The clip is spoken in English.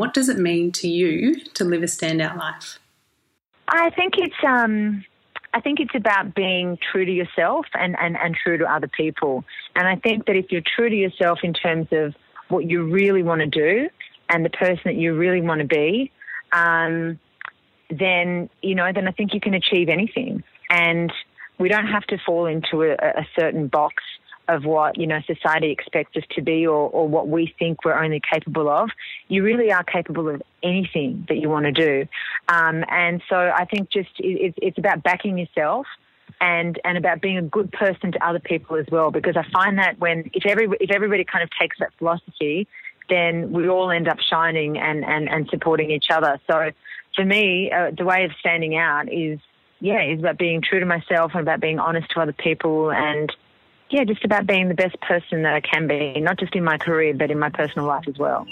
What does it mean to you to live a standout life? I think it's um, I think it's about being true to yourself and, and, and true to other people. And I think that if you're true to yourself in terms of what you really want to do and the person that you really want to be, um, then you know, then I think you can achieve anything. And we don't have to fall into a, a certain box of what you know society expects us to be or, or what we think we're only capable of. You really are capable of anything that you want to do, um, and so I think just it, it's about backing yourself and and about being a good person to other people as well. Because I find that when if every if everybody kind of takes that philosophy, then we all end up shining and and and supporting each other. So for me, uh, the way of standing out is yeah, is about being true to myself and about being honest to other people and yeah, just about being the best person that I can be, not just in my career, but in my personal life as well.